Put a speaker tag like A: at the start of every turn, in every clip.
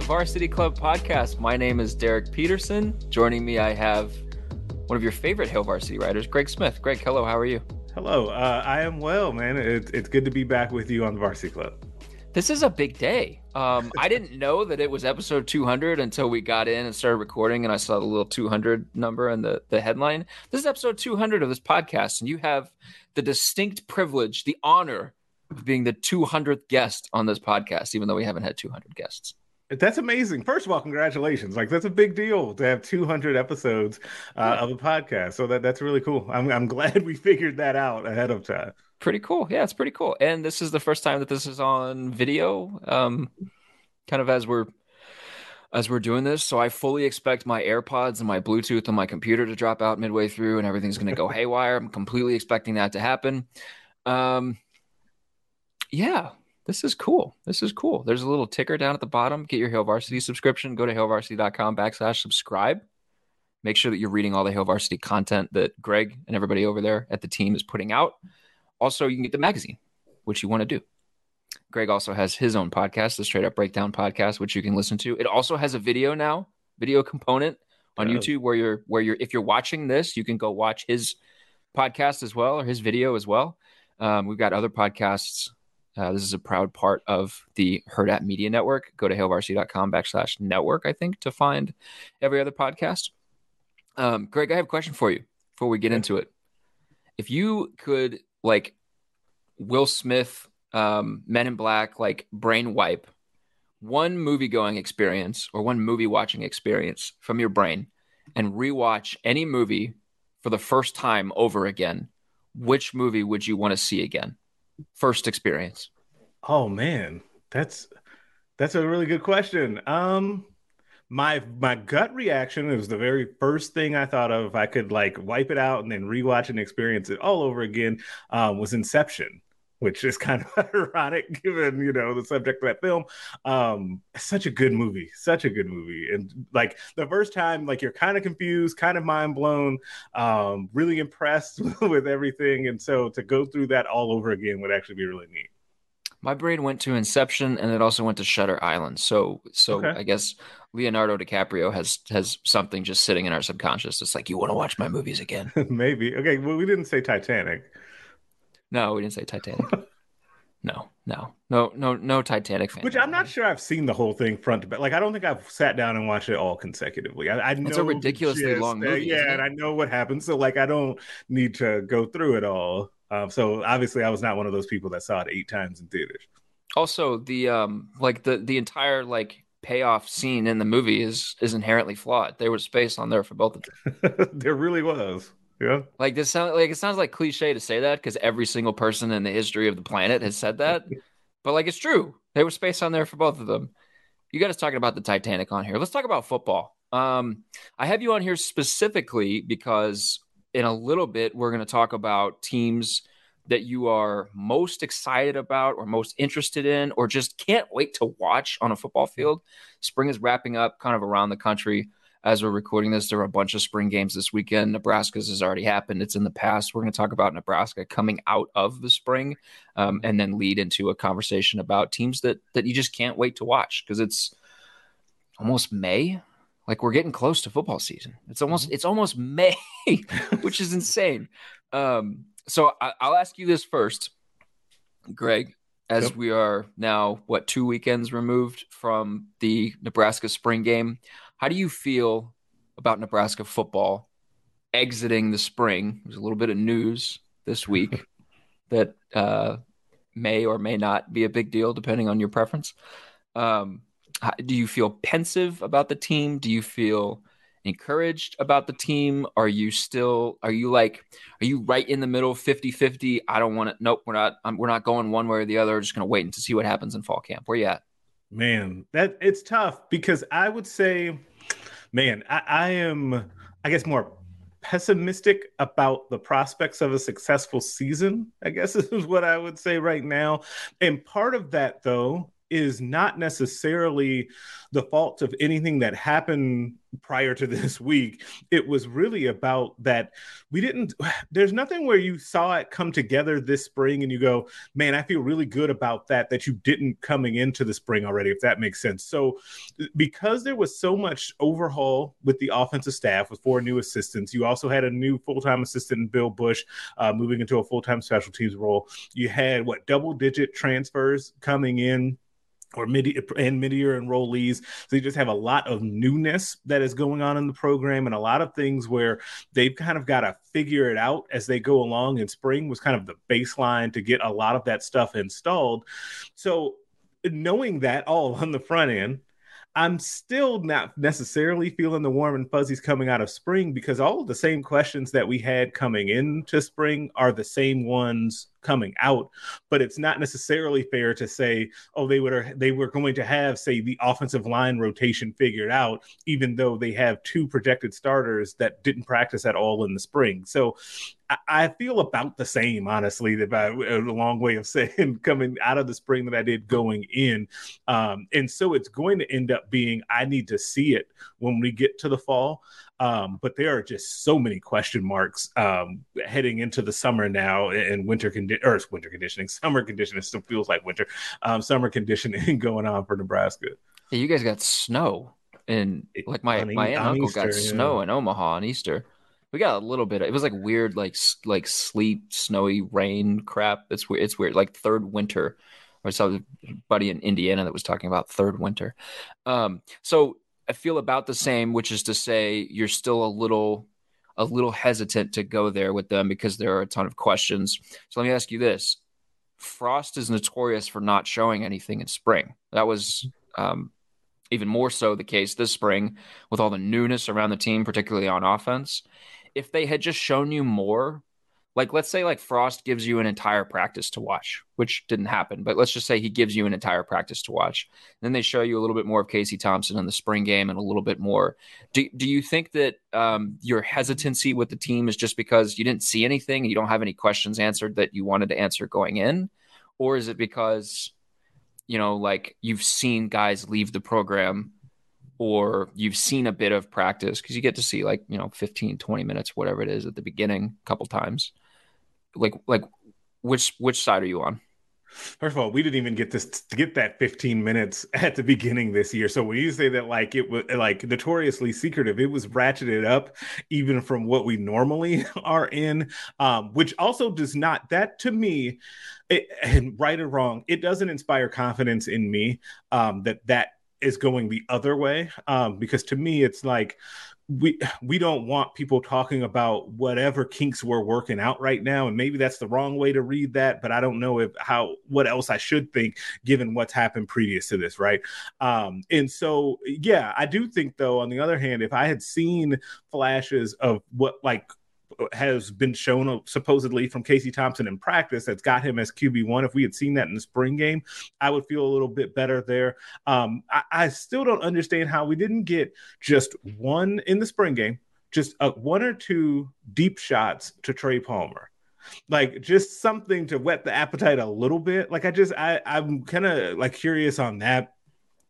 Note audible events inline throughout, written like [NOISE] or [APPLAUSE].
A: the Varsity Club podcast. My name is Derek Peterson. Joining me, I have one of your favorite Hail Varsity writers, Greg Smith. Greg, hello, how are you?
B: Hello, uh, I am well, man. It, it's good to be back with you on the Varsity Club.
A: This is a big day. Um, I [LAUGHS] didn't know that it was episode 200 until we got in and started recording, and I saw the little 200 number and the, the headline. This is episode 200 of this podcast, and you have the distinct privilege, the honor of being the 200th guest on this podcast, even though we haven't had 200 guests.
B: That's amazing. First of all, congratulations! Like that's a big deal to have 200 episodes uh, of a podcast. So that that's really cool. I'm I'm [LAUGHS] glad we figured that out ahead of time.
A: Pretty cool. Yeah, it's pretty cool. And this is the first time that this is on video. Um, kind of as we're as we're doing this. So I fully expect my AirPods and my Bluetooth on my computer to drop out midway through, and everything's going to go [LAUGHS] haywire. I'm completely expecting that to happen. Um, yeah, this is cool. This is cool. There's a little ticker down at the bottom. Get your Hail Varsity subscription. Go to hailvarsity.com backslash subscribe. Make sure that you're reading all the Hail Varsity content that Greg and everybody over there at the team is putting out. Also, you can get the magazine, which you want to do. Greg also has his own podcast, the Straight Up Breakdown podcast, which you can listen to. It also has a video now, video component on. YouTube where you're where you're if you're watching this, you can go watch his podcast as well or his video as well. Um, we've got other podcasts. Uh, this is a proud part of the Hurrdat Media Network. Go to hailvarsity.com backslash network, I think, to find every other podcast. Um, Greg, I have a question for you before we get into it. If you could, like, Will Smith, um, Men in Black, like, brain wipe one movie going experience or one movie watching experience from your brain and rewatch any movie for the first time over again, which movie would you want to see again? First experience.
B: Oh man, that's that's a really good question. Um, my my gut reaction is the very first thing I thought of. I could like wipe it out and then rewatch and experience it all over again. Um, was Inception. Which is kind of [LAUGHS] ironic given, you know, the subject of that film. Um, such a good movie, such a good movie. And like the first time, like you're kind of confused, kind of mind blown, um, really impressed [LAUGHS] with everything. And so to go through that all over again would actually be really neat.
A: My brain went to Inception and it also went to Shutter Island. So so
B: Okay.
A: I guess Leonardo DiCaprio has has something just sitting in our subconscious. It's like you want to watch my movies again. [LAUGHS]
B: Maybe. Okay. Well, we didn't say Titanic.
A: No, we didn't say Titanic. [LAUGHS] No, no, no, no, no Titanic fan.
B: Which I'm not sure I've seen the whole thing front to back. Like I don't think I've sat down and watched it all consecutively. I, I know
A: It's a ridiculously long
B: uh,
A: movie,
B: yeah, and I know what happens. So like I don't need to go through it all. Um, so obviously I was not one of those people that saw it eight times in theaters.
A: Also, the um like the the entire like payoff scene in the movie is is inherently flawed. There was space on there for both of them. [LAUGHS]
B: there really was. Yeah.
A: Like this sound like it sounds like cliche to say that because every single person in the history of the planet has said that. [LAUGHS] but like it's true. There was space on there for both of them. You got us talking about the Titanic on here. Let's talk about football. Um, I have you on here specifically because in a little bit we're going to talk about teams that you are most excited about or most interested in or just can't wait to watch on a football field. Spring is wrapping up kind of around the country as we're recording this. There are a bunch of spring games this weekend. Nebraska's has already happened. It's in the past. We're going to talk about Nebraska coming out of the spring um, and then lead into a conversation about teams that that you just can't wait to watch because it's almost May. Like we're getting close to football season. It's almost it's almost May, [LAUGHS] which is insane. Um, so I, I'll ask you this first, Greg. As
B: Yep.
A: we are now what two weekends removed from the Nebraska spring game, how do you feel about Nebraska football exiting the spring? There's a little bit of news this week [LAUGHS] that uh, may or may not be a big deal depending on your preference. Um, do you feel pensive about the team? Do you feel encouraged about the team? Are you still are you like are you right in the middle 50-50? I don't want to nope, we're not we're not going one way or the other. We're just going to wait and to see what happens in fall camp. Where you at?
B: Man, that it's tough because I would say man, I, I am I guess more pessimistic about the prospects of a successful season, I guess [LAUGHS] is what I would say right now. And part of that though is not necessarily the fault of anything that happened prior to [LAUGHS] this week. It was really about that we didn't, [SIGHS] there's nothing where you saw it come together this spring and you go, man, I feel really good about that, that you didn't coming into the spring already, if that makes sense. So, because there was so much overhaul with the offensive staff with four new assistants, you also had a new full time assistant, Bill Busch, uh, moving into a full time special teams role. You had what double digit transfers coming in or mid and mid-year enrollees. So you just have a lot of newness that is going on in the program and a lot of things where they've kind of got to figure it out as they go along. And spring was kind of the baseline to get a lot of that stuff installed. So knowing that all on the front end, I'm still not necessarily feeling the warm and fuzzies coming out of spring because all of the same questions that we had coming into spring are the same ones coming out. But it's not necessarily fair to say oh they would they were going to have say the offensive line rotation figured out even though they have two projected starters that didn't practice at all in the spring. So I, feel about the same, honestly, about a long way of [LAUGHS] saying coming out of the spring that I did going in. Um, and so it's going to end up being I need to see it when we get to the fall. Um, but there are just so many question marks um, heading into the summer now and winter condi- or winter conditioning, [LAUGHS] summer conditioning still feels like winter, um, summer conditioning [LAUGHS] going on for Nebraska.
A: Yeah, you guys got snow, and like my on, my aunt and uncle Easter, got yeah. snow in Omaha on Easter. We got a little bit. Of, it was like weird, like like sleet, snowy rain crap. It's weird. It's weird. Like third winter. I saw a buddy in Indiana that was talking about third winter. Um, so I feel about the same, which is to say you're still a little a little hesitant to go there with them because there are a ton of questions. So let me ask you this. Frost is notorious for not showing anything in spring. That was um, even more so the case this spring with all the newness around the team, particularly on offense. If they had just shown you more, like let's say like Frost gives you an entire practice to watch, which didn't happen, but let's just say he gives you an entire practice to watch. Then they show you a little bit more of Casey Thompson in the spring game and a little bit more. Do, do you think that um, your hesitancy with the team is just because you didn't see anything and you don't have any questions answered that you wanted to answer going in? Or is it because, you know, like you've seen guys leave the program or you've seen a bit of practice because you get to see like you know 15 20 minutes whatever it is at the beginning a couple times like like which which side are you on
B: First of all, we didn't even get this to get that 15 minutes [LAUGHS] at the beginning this year. So when you say that like it was like notoriously secretive, it was ratcheted up even from what we normally [LAUGHS] are in, um, which also does not that to me, it, and right or wrong, it doesn't inspire confidence in me um, that that is going the other way um, because to me it's like we we don't want people talking about whatever kinks we're working out right now and maybe that's the wrong way to read that but i don't know if how what else i should think given what's happened previous to this right? Um and so yeah i do think though on the other hand if i had seen flashes of what like has been shown supposedly from Casey Thompson in practice that's got him as QB one. If we had seen that in the spring game, I would feel a little bit better there. Um, I, I, still don't understand how we didn't get just one in the spring game, just a, one or two deep shots to Trey Palmer like just something to whet the appetite a little bit like i just i i'm kind of like curious on that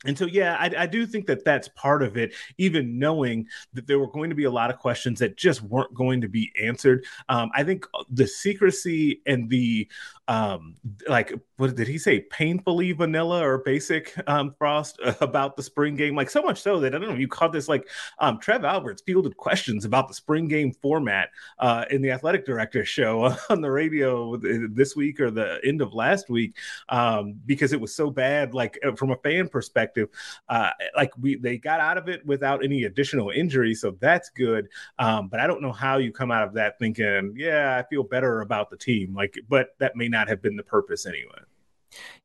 B: and so, yeah, I, I, do think that that's part of it, even knowing that there were going to be a lot of questions that just weren't going to be answered. Um, I think the secrecy and the um, like what did he say? Painfully vanilla or basic um, Frost about the spring game. Like so much so that I don't know if you caught this. Like um, Trev Alberts fielded questions about the spring game format uh, in the athletic director show [LAUGHS] on the radio this week or the end of last week um, because it was so bad. Like uh, from a fan perspective, uh, like we they got out of it without any additional injury, so that's good. Um, but I don't know how you come out of that thinking, yeah, I feel better about the team. Like, but that may not have been the purpose anyway.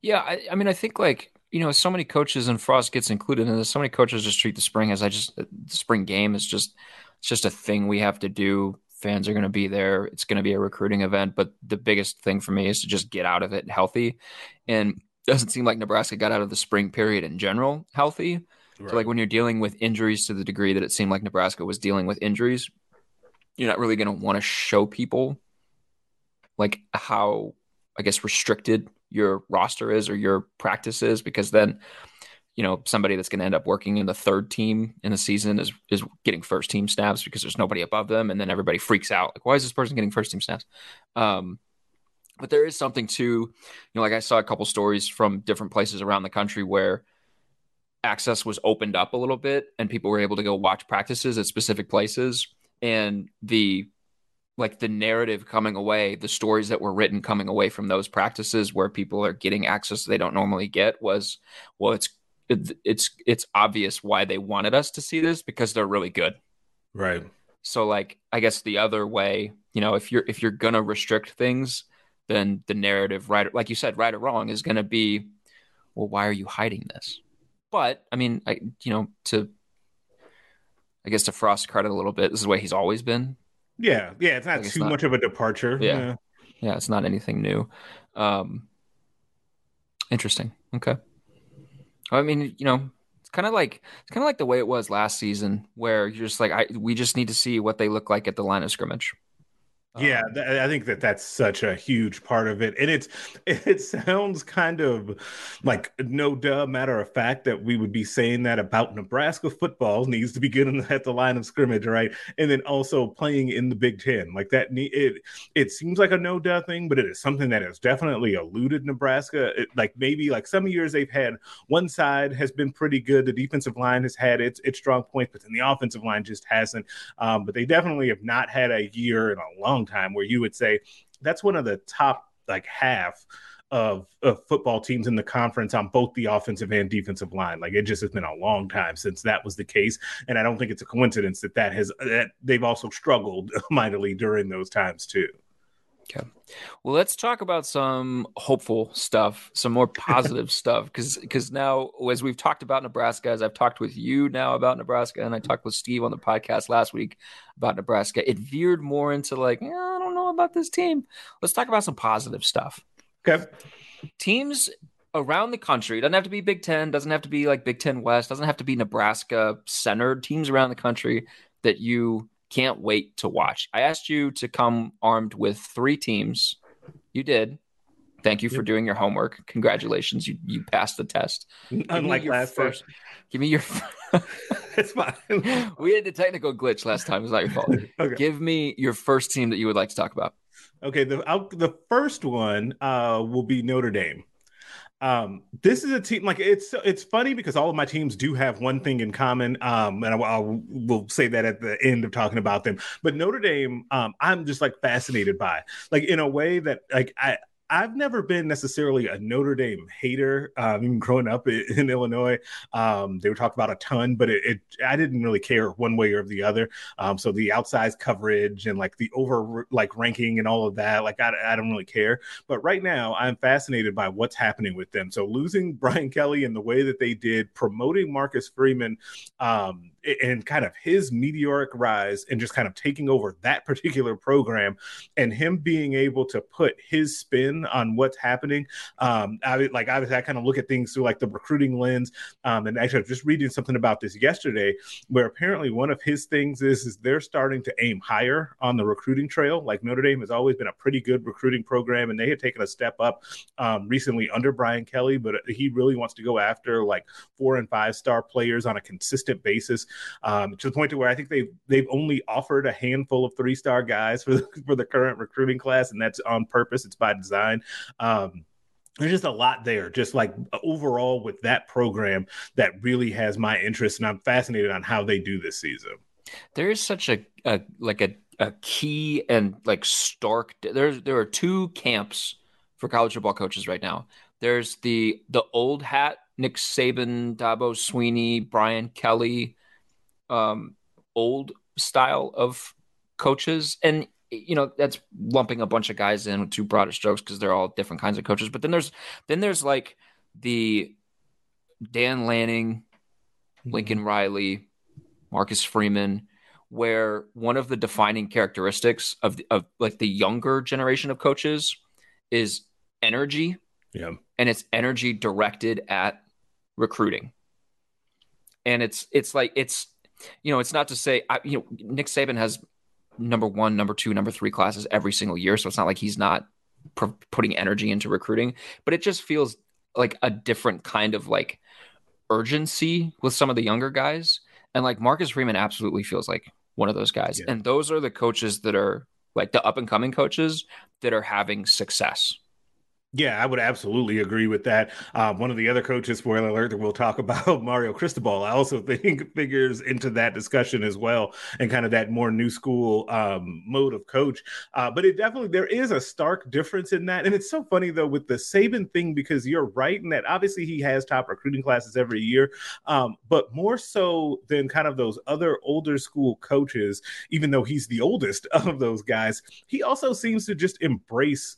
A: Yeah, I, I mean, I think like you know, so many coaches and Frost gets included in this. So many coaches just treat the spring as I just uh, the spring game is just it's just a thing we have to do. Fans are going to be there. It's going to be a recruiting event, but the biggest thing for me is to just get out of it healthy. And doesn't seem like Nebraska got out of the spring period in general healthy. Right. So like when you're dealing with injuries to the degree that it seemed like Nebraska was dealing with injuries, you're not really going to want to show people like how I guess restricted your roster is or your practice is because then you know somebody that's going to end up working in the third team in the season is is getting first team snaps because there's nobody above them and then everybody freaks out like why is this person getting first team snaps? Um, but there is something to you know like i saw a couple stories from different places around the country where access was opened up a little bit and people were able to go watch practices at specific places and the like the narrative coming away, the stories that were written coming away from those practices where people are getting access they don't normally get was, well, it's it's it's obvious why they wanted us to see this because they're really good.
B: Right.
A: So like I guess the other way, you know, if you're if you're gonna restrict things, then the narrative, right like you said, right or wrong, is gonna be, well, why are you hiding this? But I mean, I you know, to I guess to Frost credit a little bit, this is the way he's always been.
B: Yeah, yeah, it's not like too it's not, much of a departure.
A: Yeah. yeah, yeah, it's not anything new. Um, interesting. Okay. I mean, you know, it's kind of like it's kind of like the way it was last season, where you're just like, I we just need to see what they look like at the line of scrimmage.
B: Yeah, um, th- I think that that's such a huge part of it, and it's [LAUGHS] it sounds kind of like no duh matter of fact that we would be saying that about Nebraska football needs to be good at the line of scrimmage, right? And then also playing in the Big Ten, like that. It it seems like a no duh thing, but it is something that has definitely eluded Nebraska. It, like maybe like some years they've had one side has been pretty good, the defensive line has had its its strong points, but then the offensive line just hasn't. Um, but they definitely have not had a year in a long time where you would say that's one of the top like half of, of football teams in the conference on both the offensive and defensive line. Like it just has been a long time since that was the case, and I don't think it's a coincidence that that has that they've also struggled [LAUGHS] mightily during those times too.
A: Okay. Well, let's talk about some hopeful stuff, some more [LAUGHS] positive stuff, because because now as we've talked about Nebraska, as I've talked with you now about Nebraska, and I talked with Steve on the podcast last week about Nebraska, it veered more into like, yeah, I don't know about this team. Let's talk about some positive stuff.
B: Okay.
A: Teams around the country doesn't have to be Big Ten, doesn't have to be like Big Ten West, doesn't have to be Nebraska centered. Teams around the country that you can't wait to watch. I asked you to come armed with three teams. You did. Thank you for doing your homework. Congratulations, you you passed the test.
B: Unlike last first, time.
A: give me your. [LAUGHS]
B: it's fine. [LAUGHS]
A: we had a technical glitch last time. It's not your fault. [LAUGHS] okay. Give me your first team that you would like to talk about.
B: Okay, the I'll, the first one uh, will be Notre Dame. Um, this is a team like it's it's funny because all of my teams do have one thing in common. Um, and I, I will say that at the end of talking about them. But Notre Dame, um, I'm just like fascinated by, like in a way that like I I've never been necessarily a Notre Dame hater. Um, even growing up in, in Illinois, um, they were talked about a ton, but it, it, I didn't really care one way or the other. Um, so the outsized coverage and like the over like ranking and all of that, like I, I don't really care. But right now, I'm fascinated by what's happening with them. So losing [LAUGHS] Brian Kelly and the way that they did, promoting Marcus Freeman, um, and kind of his meteoric rise and just kind of taking over that particular program and him being able to put his spin on what's happening. Um, I like obviously I kind of look at things through like the recruiting lens. Um, and actually I was just reading something about this yesterday where apparently one of his things is is they're starting to aim higher on the recruiting trail. Like Notre Dame has always been a pretty good recruiting program and they had taken a step up um, recently under Brian Kelly, but he really wants to go after like four and five star players on a consistent basis um, to the point to where I think they've they've only offered a handful of three star guys for the, [LAUGHS] for the current recruiting class, and that's on purpose. It's by design. Um, there's just a lot there, just like overall with that program that really has my interest, and I'm fascinated on how they do this season.
A: There is such a, a like a, a key and like stark. There's there are two camps for college football coaches right now. There's the the old hat Nick Saban, Dabo Swinney, Brian Kelly, um, old style of coaches, and you know that's lumping a bunch of guys in with two broader strokes because they're all different kinds of coaches. But then there's then there's like the Dan Lanning, Lincoln Riley, Marcus Freeman, where one of the defining characteristics of the, of like the younger generation of coaches is energy.
B: Yeah.
A: And it's energy directed at recruiting. And it's it's like it's you know, it's not to say I, you know Nick Saban has number 1, number 2, number 3 classes every single year, so it's not like he's not pr- putting energy into recruiting, but it just feels like a different kind of like urgency with some of the younger guys. And like Marcus Freeman absolutely feels like one of those guys. Yeah. And those are the coaches that are like the up and coming coaches that are having success.
B: Yeah, I would absolutely agree with that. Um, one of the other coaches, spoiler alert, that we'll talk [LAUGHS] about, Mario Cristobal, I also think [LAUGHS] figures into that discussion as well, and kind of that more new school um, mode of coach. Uh, but it definitely there is a stark difference in that, and it's so funny though with the Saban thing because you're right in that obviously he has top recruiting classes every year, um, but more so than kind of those other older school coaches. Even though he's the oldest [LAUGHS] of those guys, he also seems to just embrace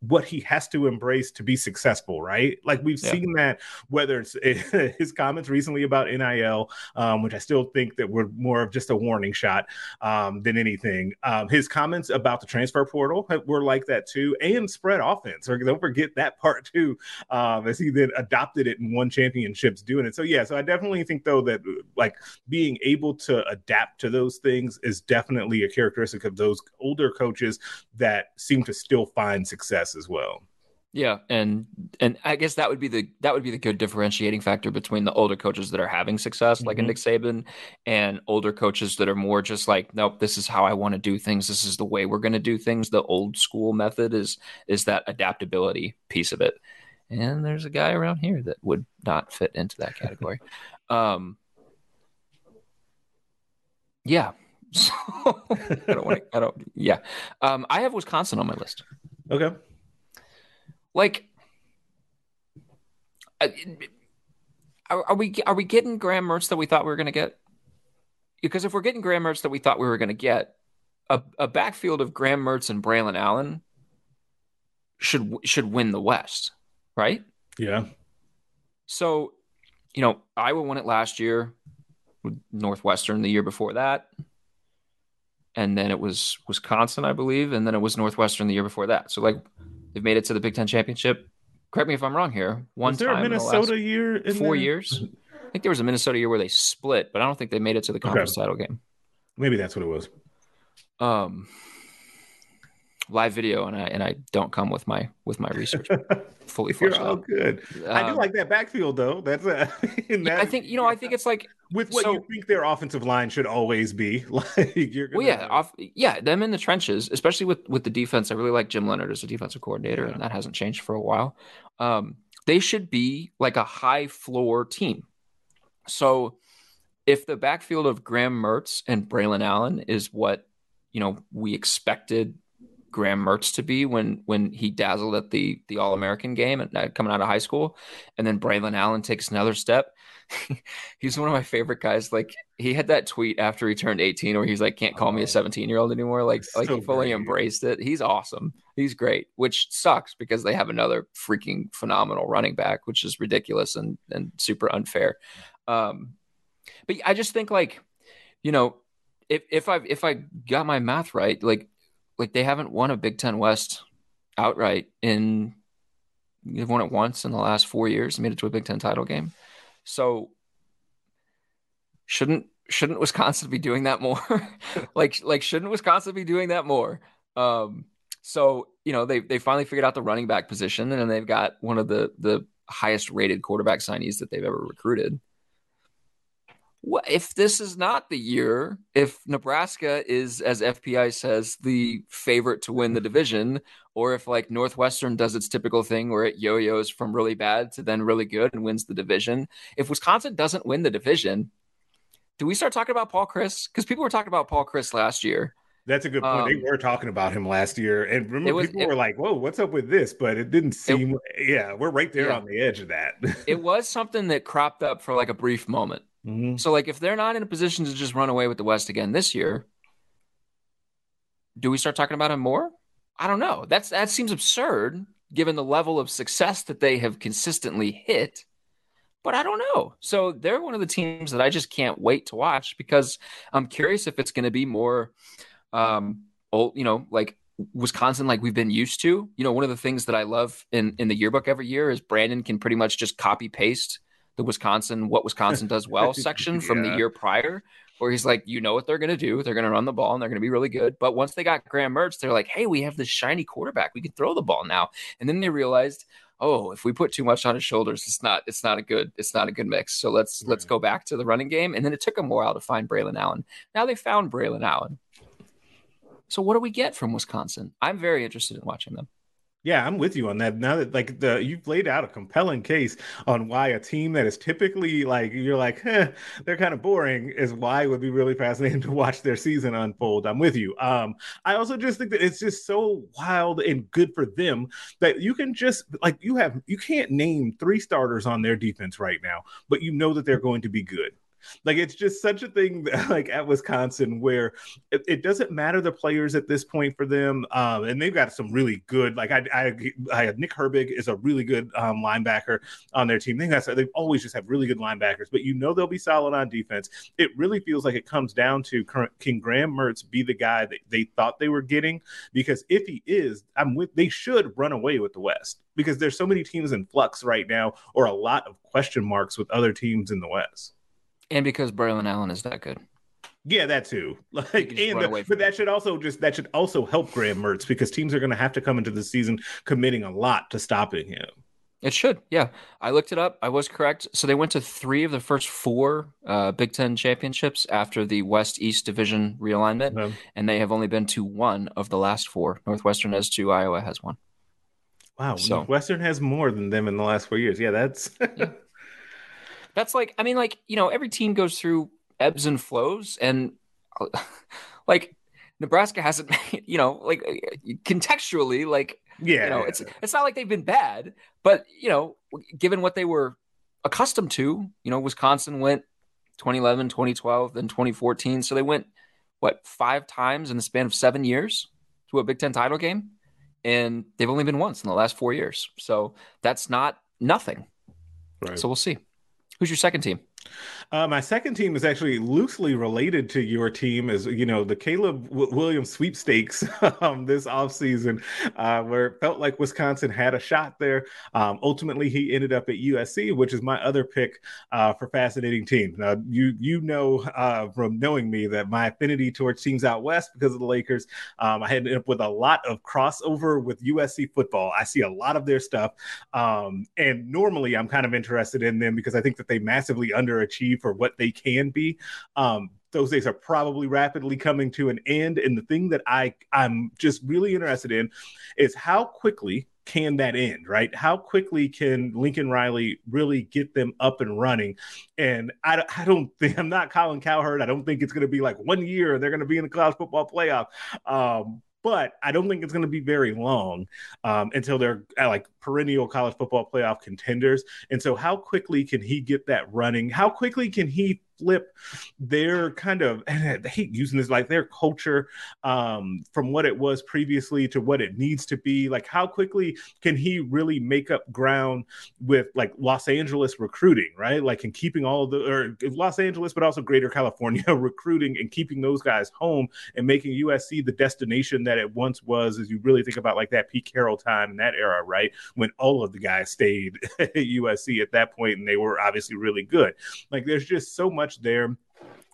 B: what he has to embrace to be successful, right? Like we've yeah. seen that whether it's [LAUGHS] his comments recently about NIL, um, which I still think that were more of just a warning shot um, than anything. Um, his comments about the transfer portal were like that too, and spread offense. Or don't forget that part too, um, as he then adopted it and won championships doing it. So yeah, so I definitely think though that like being able to adapt to those things is definitely a characteristic of those older coaches that seem to still find success as well.
A: Yeah, and and I guess that would be the that would be the good differentiating factor between the older coaches that are having success, mm-hmm. like a Nick Saban, and older coaches that are more just like, nope, this is how I want to do things. This is the way we're going to do things. The old school method is is that adaptability piece of it. And there's a guy around here that would not fit into that category. [LAUGHS] um, yeah. [LAUGHS] So I don't want to. I don't. Yeah. Um, I have Wisconsin on my list.
B: Okay.
A: Like, uh, are, are we are we getting Graham Mertz that we thought we were going to get? Because if we're getting Graham Mertz that we thought we were going to get, a, a backfield of Graham Mertz and Braylon Allen should should win the West, right?
B: Yeah.
A: So, you know, Iowa won it last year, Northwestern the year before that, and then it was Wisconsin, I believe, and then it was Northwestern the year before that. So, like, They've made it to the Big Ten championship. Correct me if I'm wrong here. One
B: was there
A: time
B: a Minnesota
A: the
B: year?
A: In four there? years. I think there was a Minnesota year where they split, but I don't think they made it to the conference okay. title game.
B: Maybe that's what it was.
A: Um, live video, and I and I don't come with my with my research [LAUGHS] fully
B: You're all out. good. Um, I do um, like that backfield though. That's a, [LAUGHS]
A: that, I think you know. I think it's like
B: with what so, you think their offensive line should always be. [LAUGHS] like you're
A: well, yeah, off, yeah, them in the trenches, especially with with the defense. I really like Jim Leonhard as a defensive coordinator, yeah. and that hasn't changed for a while. Um, they should be like a high floor team. So if the backfield of Graham Mertz and Braylon Allen is what you know we expected Graham Mertz to be when when he dazzled at the the All American game and uh, coming out of high school, and then Braylon Allen takes another step. [LAUGHS] he's one of my favorite guys. Like he had that tweet after he turned 18 where he's like, "Can't call me a 17 year old anymore." Like like he fully great. embraced it. He's awesome. He's great, which sucks because they have another freaking phenomenal running back, which is ridiculous and and super unfair. Um, but I just think like, you know, if if I if I got my math right, like like they haven't won a Big Ten West outright in they've won it once in the last four years, made it to a Big Ten title game. So shouldn't shouldn't Wisconsin be doing that more? [LAUGHS] like like shouldn't Wisconsin be doing that more? Um, so you know they they finally figured out the running back position, and they've got one of the the highest rated quarterback signees that they've ever recruited. What if this is not the year? If Nebraska is, as FPI says, the favorite to win the division, or if like Northwestern does its typical thing where it yo-yos from really bad to then really good and wins the division. If Wisconsin doesn't win the division, do we start talking about Paul Chryst? Because people were talking about Paul Chryst last year.
B: That's a good point.
A: Um,
B: they were talking about him last year, and remember,
A: was-
B: people
A: it-
B: were like, "Whoa, what's up with this?" But it didn't seem. yeah, we're right there
A: Yeah.
B: on the edge of that. [LAUGHS]
A: It was something that cropped up for like a brief moment.
B: Mhm.
A: So like if they're not in a position to just run away with the West again this year, do we start talking about him more? I don't know. That's that seems absurd given the level of success that they have consistently hit. But I don't know. So they're one of the teams that I just can't wait to watch because I'm curious if it's going to be more um old, you know, like Wisconsin like we've been used to. You know, one of the things that I love in in the yearbook every year is Brandon can pretty much just copy paste the Wisconsin what Wisconsin does [LAUGHS] well section from the year prior where he's like, you know what they're going to do. They're going to run the ball and they're going to be really good. But once they got Graham Mertz, they're like, hey, we have this shiny quarterback. We can throw the ball now. And then they realized, oh, if we put too much on his shoulders, it's not, it's not a good, it's not a good mix. So let's let's go back to the running game. And then it took them a while to find Braylon Allen. Now they found Braylon Allen. So what do we get from Wisconsin? I'm very interested in watching them.
B: Yeah, I'm with you on that. Now that like the you've laid out a compelling case on why a team that is typically like you're like eh, they're kind of boring is why it would be really fascinating [LAUGHS] to watch their season unfold. I'm with you. Um, I also just think that it's just so wild and good for them that you can just like you have you can't name three starters on their defense right now, but you know that they're going to be good. Like it's just such a thing [LAUGHS] that, like at Wisconsin where it, it doesn't matter the players at this point for them. Um, and they've got some really good, like I, I, I Nick Herbig is a really good um, linebacker on their team. They got, they've always just have really good linebackers, but you know they'll be solid on defense. It really feels like it comes down to can Graham Mertz be the guy that they thought they were getting? Because if he is, I'm with. They should run away with the West because there's so many teams in flux right now, or a lot of question marks with other teams in the West.
A: And because Braylon Allen is that good.
B: Yeah, that too. [LAUGHS] Like, and the- but that should also just that should also help Graham Mertz because teams are going to have to come into the season committing a lot to stopping him.
A: It should, yeah. I looked it up. I was correct. So they went to three of the first four uh, Big Ten championships after the West East Division realignment,
B: Um,
A: and they have only been to one of the last four. Northwestern has two, Iowa has one.
B: wow,
A: So-
B: Northwestern has more than them in the last four years. Yeah, that's [LAUGHS]
A: That's like, I mean, like, you know, every team goes through ebbs and flows, and [LAUGHS] like Nebraska hasn't, [LAUGHS] you know, like contextually, like,
B: yeah.
A: you know, it's it's not like they've been bad, but you know, given what they were accustomed to, you know, Wisconsin went 2011, 2012, then 2014, so they went what five times in the span of seven years to a Big Ten title game, and they've only been once in the last four years. So that's not nothing.
B: Right.
A: So we'll see. Who's your second team?
B: Uh, my second team is actually loosely related to your team, as you know, the Caleb w- Williams sweepstakes [LAUGHS] um, this offseason, uh, where it felt like Wisconsin had a shot there. Um, ultimately, he ended up at USC, which is my other pick uh, for fascinating team. Now, you you know uh, from knowing me that my affinity towards teams out west because of the Lakers, um, I ended up with a lot of crossover with USC football. I see a lot of their stuff, um, and normally I'm kind of interested in them because I think that they massively underachieve for what they can be. Um, those days are probably rapidly coming to an end, and the thing that I I'm just really interested in is how quickly can that end, right? How quickly can Lincoln Riley really get them up and running? And I, I don't [LAUGHS] think I'm not Colin Cowherd. I don't think it's going to be like one year they're going to be in the college football playoff. Um, but I don't think it's going to be very long um, until they're like perennial college football playoff contenders. And so, how quickly can he get that running? How quickly can he flip their kind of, and I hate using this, like their culture um, from what it was previously to what it needs to be? Like, how quickly can he really make up ground with like Los Angeles recruiting, right? Like, in keeping all the, or Los Angeles, but also greater California [LAUGHS] recruiting and keeping those guys home and making USC the destination that it once was, as you really think about like that Pete Carroll time in that era, right? When all of the guys stayed [LAUGHS] at USC at that point and they were obviously really good. Like there's just so much there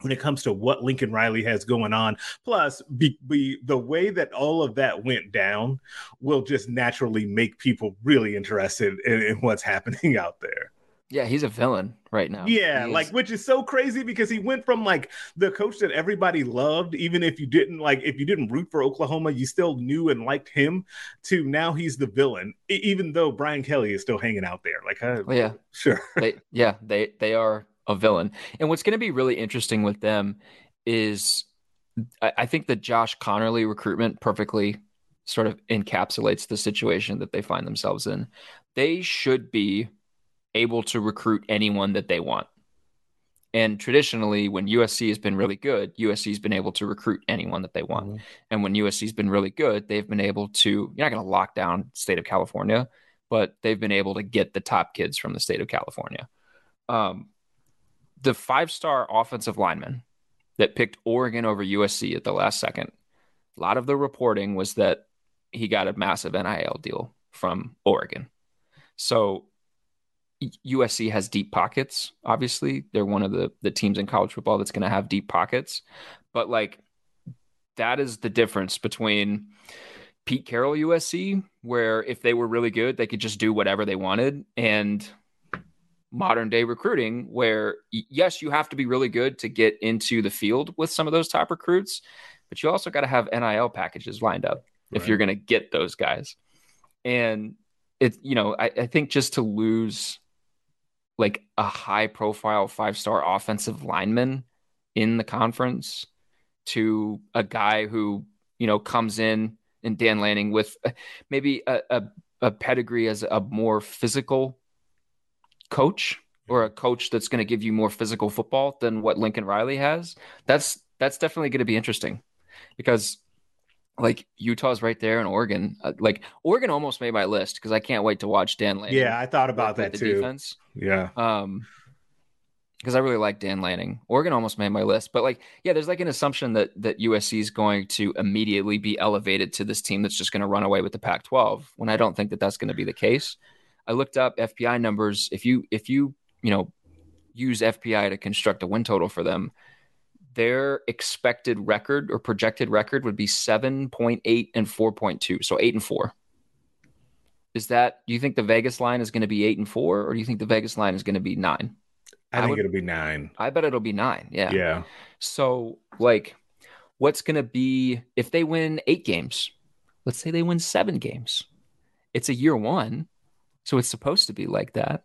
B: when it comes to what Lincoln Riley has going on. Plus, be, be, the way that all of that went down will just naturally make people really interested in, in what's happening [LAUGHS] out there.
A: Yeah, he's a villain right now.
B: Yeah, like which is so crazy because he went from like the coach that everybody loved, even if you didn't like if you didn't root for Oklahoma, you still knew and liked him. To now he's the villain, even though Brian Kelly is still hanging out there. Like, uh,
A: yeah.
B: sure,
A: they yeah they they are a villain. And what's going to be really interesting with them is I, I think the josh conerly recruitment perfectly sort of encapsulates the situation that they find themselves in. They should be able to recruit anyone that they want. And traditionally when usc has been really good usc has been able to recruit anyone that they want.
B: Mhm.
A: and when usc has been really good they've been able to you're not going to lock down state of california but they've been able to get the top kids from the state of california. Um, the five star offensive lineman that picked Oregon over USC at the last second, a lot of the reporting was that he got a massive NIL deal from Oregon. So USC has deep pockets, obviously. They're one of the, the teams in college football that's going to have deep pockets. But like, that is the difference between Pete Carroll USC, where if they were really good, they could just do whatever they wanted, and modern day recruiting where yes you have to be really good to get into the field with some of those top recruits but you also got to have nil packages lined up if you're going to get those guys. And it you know I, I think just to lose like a high profile five star offensive lineman in the conference to a guy who you know comes in and dan lanning with uh, maybe a, a, a pedigree as a more physical coach or a coach that's going to give you more physical football than what Lincoln Riley has, that's that's definitely going to be interesting because like Utah's right there and Oregon, uh, like Oregon almost made my list because I can't wait to watch Dan Lanning.
B: yeah, I thought about that too.
A: Defense.
B: Yeah,
A: Um, because I really like Dan Lanning. Oregon almost made my list, but like, yeah, there's like an assumption that that USC is going to immediately be elevated to this team that's just going to run away with the Pac-12. When I don't think that that's going to be the case. I looked up FPI numbers. If you if you you know use FPI to construct a win total for them, their expected record or projected record would be seven point eight and four point two, so eight and four. Is that? Do you think the Vegas line is going to be eight and four, or do you think the Vegas line is going to be nine?
B: I,
A: I
B: think
A: would-
B: it'll be nine.
A: I bet it'll be nine. Yeah.
B: Yeah,
A: So, like, what's going to be if they win eight games? Let's say they win seven games. It's a year one. So it's supposed to be like that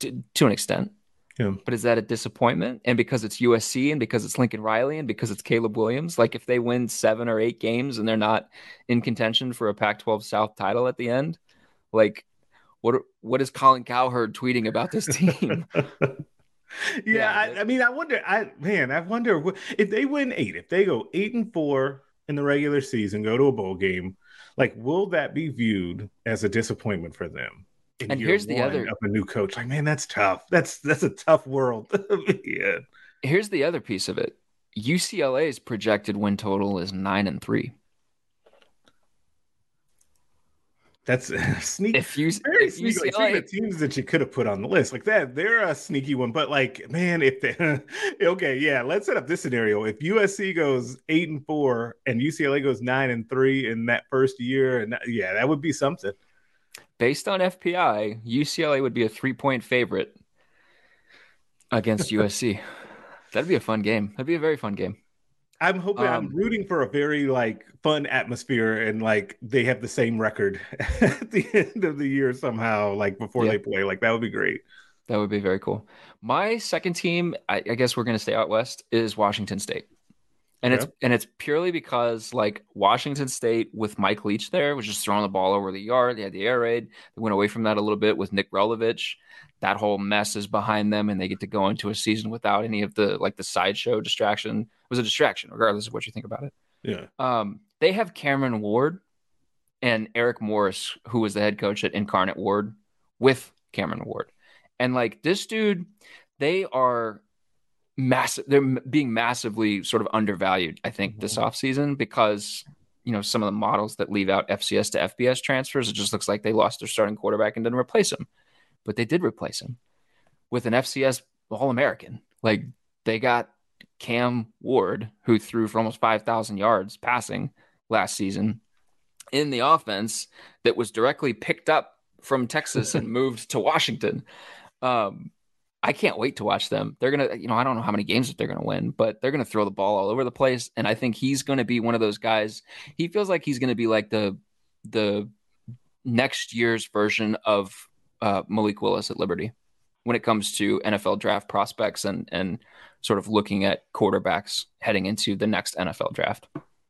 A: to, to an extent.
B: Yeah.
A: But is that a disappointment? And because it's USC and because it's Lincoln Riley and because it's Caleb Williams, like if they win seven or eight games and they're not in contention for a Pac 12 South title at the end, like, what, what is Colin Cowherd tweeting about this team? [LAUGHS]
B: yeah.
A: Yeah,
B: I, I mean, I wonder. I man, I wonder if they win eight. If they go eight and four in the regular season, go to a bowl game, like will that be viewed as a disappointment for them? In
A: And here's the other-
B: of a new coach. Like, man, that's tough. That's that's a tough world. [LAUGHS] yeah.
A: Here's the other piece of it. UCLA's projected win total is nine and three.
B: That's [LAUGHS] sneaky.
A: If you
B: Very
A: if
B: sneaky. Like,
A: UCLA,
B: speaking of teams that you could have put on the list, like that, they're a sneaky one. But like, man, if they [LAUGHS] okay, yeah, let's set up this scenario. If USC goes eight and four and UCLA goes nine and three in that first year, and that- yeah, that would be something.
A: Based on FPI, UCLA would be a three point favorite against [LAUGHS] USC. That'd be a fun game. That'd be a very fun game.
B: I'm hoping I'm
A: Um,
B: rooting for a very like fun atmosphere and like they have the same record [LAUGHS] at the end of the year somehow, like before
A: Yeah.
B: they play. Like that would be great.
A: That would be very cool. My second team, I, I guess we're going to stay out west, is Washington State, and it's and it's purely because like Washington State with Mike Leach there was just throwing the ball over the yard. They had the air raid. They went away from that a little bit with Nick Rolovich. That whole mess is behind them, and they get to go into a season without any of the like the sideshow distraction. It was a distraction, regardless of what you think about it.
B: Yeah.
A: Um, they have Cameron Ward and Eric Morris, who was the head coach at Incarnate Word, with Cameron Ward. And like this dude, they are massive. They're being massively sort of undervalued, I think, this offseason because, you know, some of the models that leave out FCS to FBS transfers, it just looks like they lost their starting quarterback and didn't replace him. But they did replace him with an FCS All American. Like they got Cam Ward, who threw for almost 5,000 yards passing last season in the offense that was directly picked up from Texas and [LAUGHS] moved to Washington. Um, I can't wait to watch them. They're gonna, you know, I don't know how many games that they're gonna win, but they're gonna throw the ball all over the place. And I think he's gonna be one of those guys. He feels like he's gonna be like the the next year's version of uh, Malik Willis at Liberty when it comes to NFL draft prospects and and sort of looking at quarterbacks heading into the next NFL draft.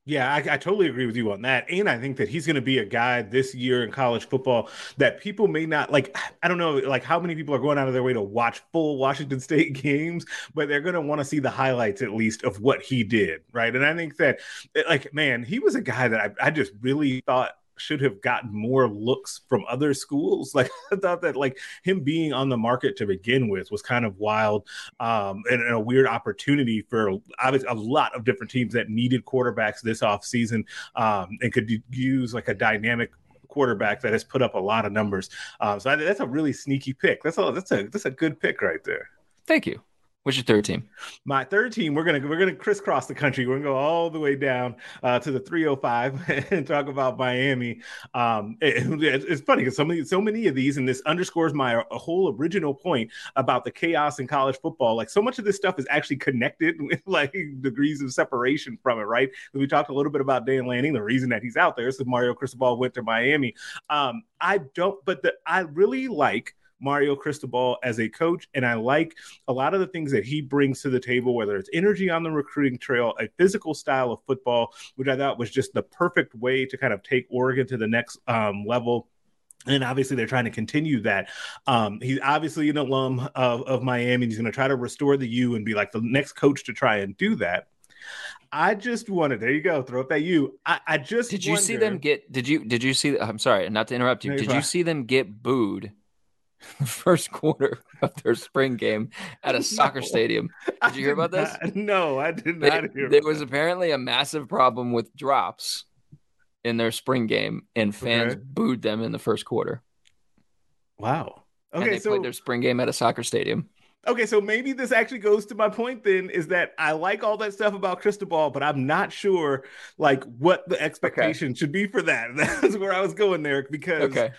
B: Yeah, I, I, totally agree with you on that. And I think that he's going to be a guy this year in college football that people may not like. [SIGHS] I don't know, like how many people are going out of their way to watch full Washington [LAUGHS] State games, but they're going to want to see the highlights at least of what he did. Right. And I think that, eh, like, man, he was a guy that I, I just really thought should have gotten more looks from other schools. [LAUGHS] Like I thought that like him being on the market to begin with was kind of wild um, and, and, a weird opportunity for obviously a lot of different teams that needed quarterbacks this offseason um, and could use like a dynamic quarterback that has put up a lot of numbers. Um, so I, that's a really sneaky pick. That's a that's a that's a good pick right there.
A: Thank you. What's your third team?
B: My third team, we're gonna we're gonna crisscross the country. We're gonna go all the way down uh, to the 305 [LAUGHS] and talk about Miami. Um, it, it's funny because so many so many of these, and this underscores my whole original point about the chaos in college football. Like so much of this stuff is actually connected [LAUGHS] with like degrees of separation from it, right? We talked a little bit about Dan Lanning. The reason that he's out there is that Mario Cristobal went to Miami. Um, I don't, but the, I really like Mario Cristobal as a coach. And I like a lot of the things that he brings to the table, whether it's energy on the recruiting trail, a physical style of football, which I thought was just the perfect way to kind of take Oregon to the next um, level and obviously they're trying to continue that. Um, he's obviously an alum of, of Miami. And he's going to try to restore the U and be like the next coach to try and do that. I just wanted. There you go. Throw up that U. I, I just
A: did. You
B: wonder,
A: see them get? Did you? Did you see? I'm sorry, not to interrupt you. No, did fine. you see them get booed [LAUGHS] first quarter of their spring game at a [LAUGHS] soccer no, stadium. Did you hear about this?
B: Not, no, I did not
A: they,
B: hear.
A: There was that. apparently a massive problem with drops in their spring game, and fans okay. booed them in the first quarter.
B: Wow.
A: Okay, and they so played their spring game at a soccer stadium.
B: Okay, so maybe this actually goes to my point then is that I like all that stuff about Cristobal, but I'm not sure like what the expectation okay. should be for that. [LAUGHS] That's where I was going there because okay.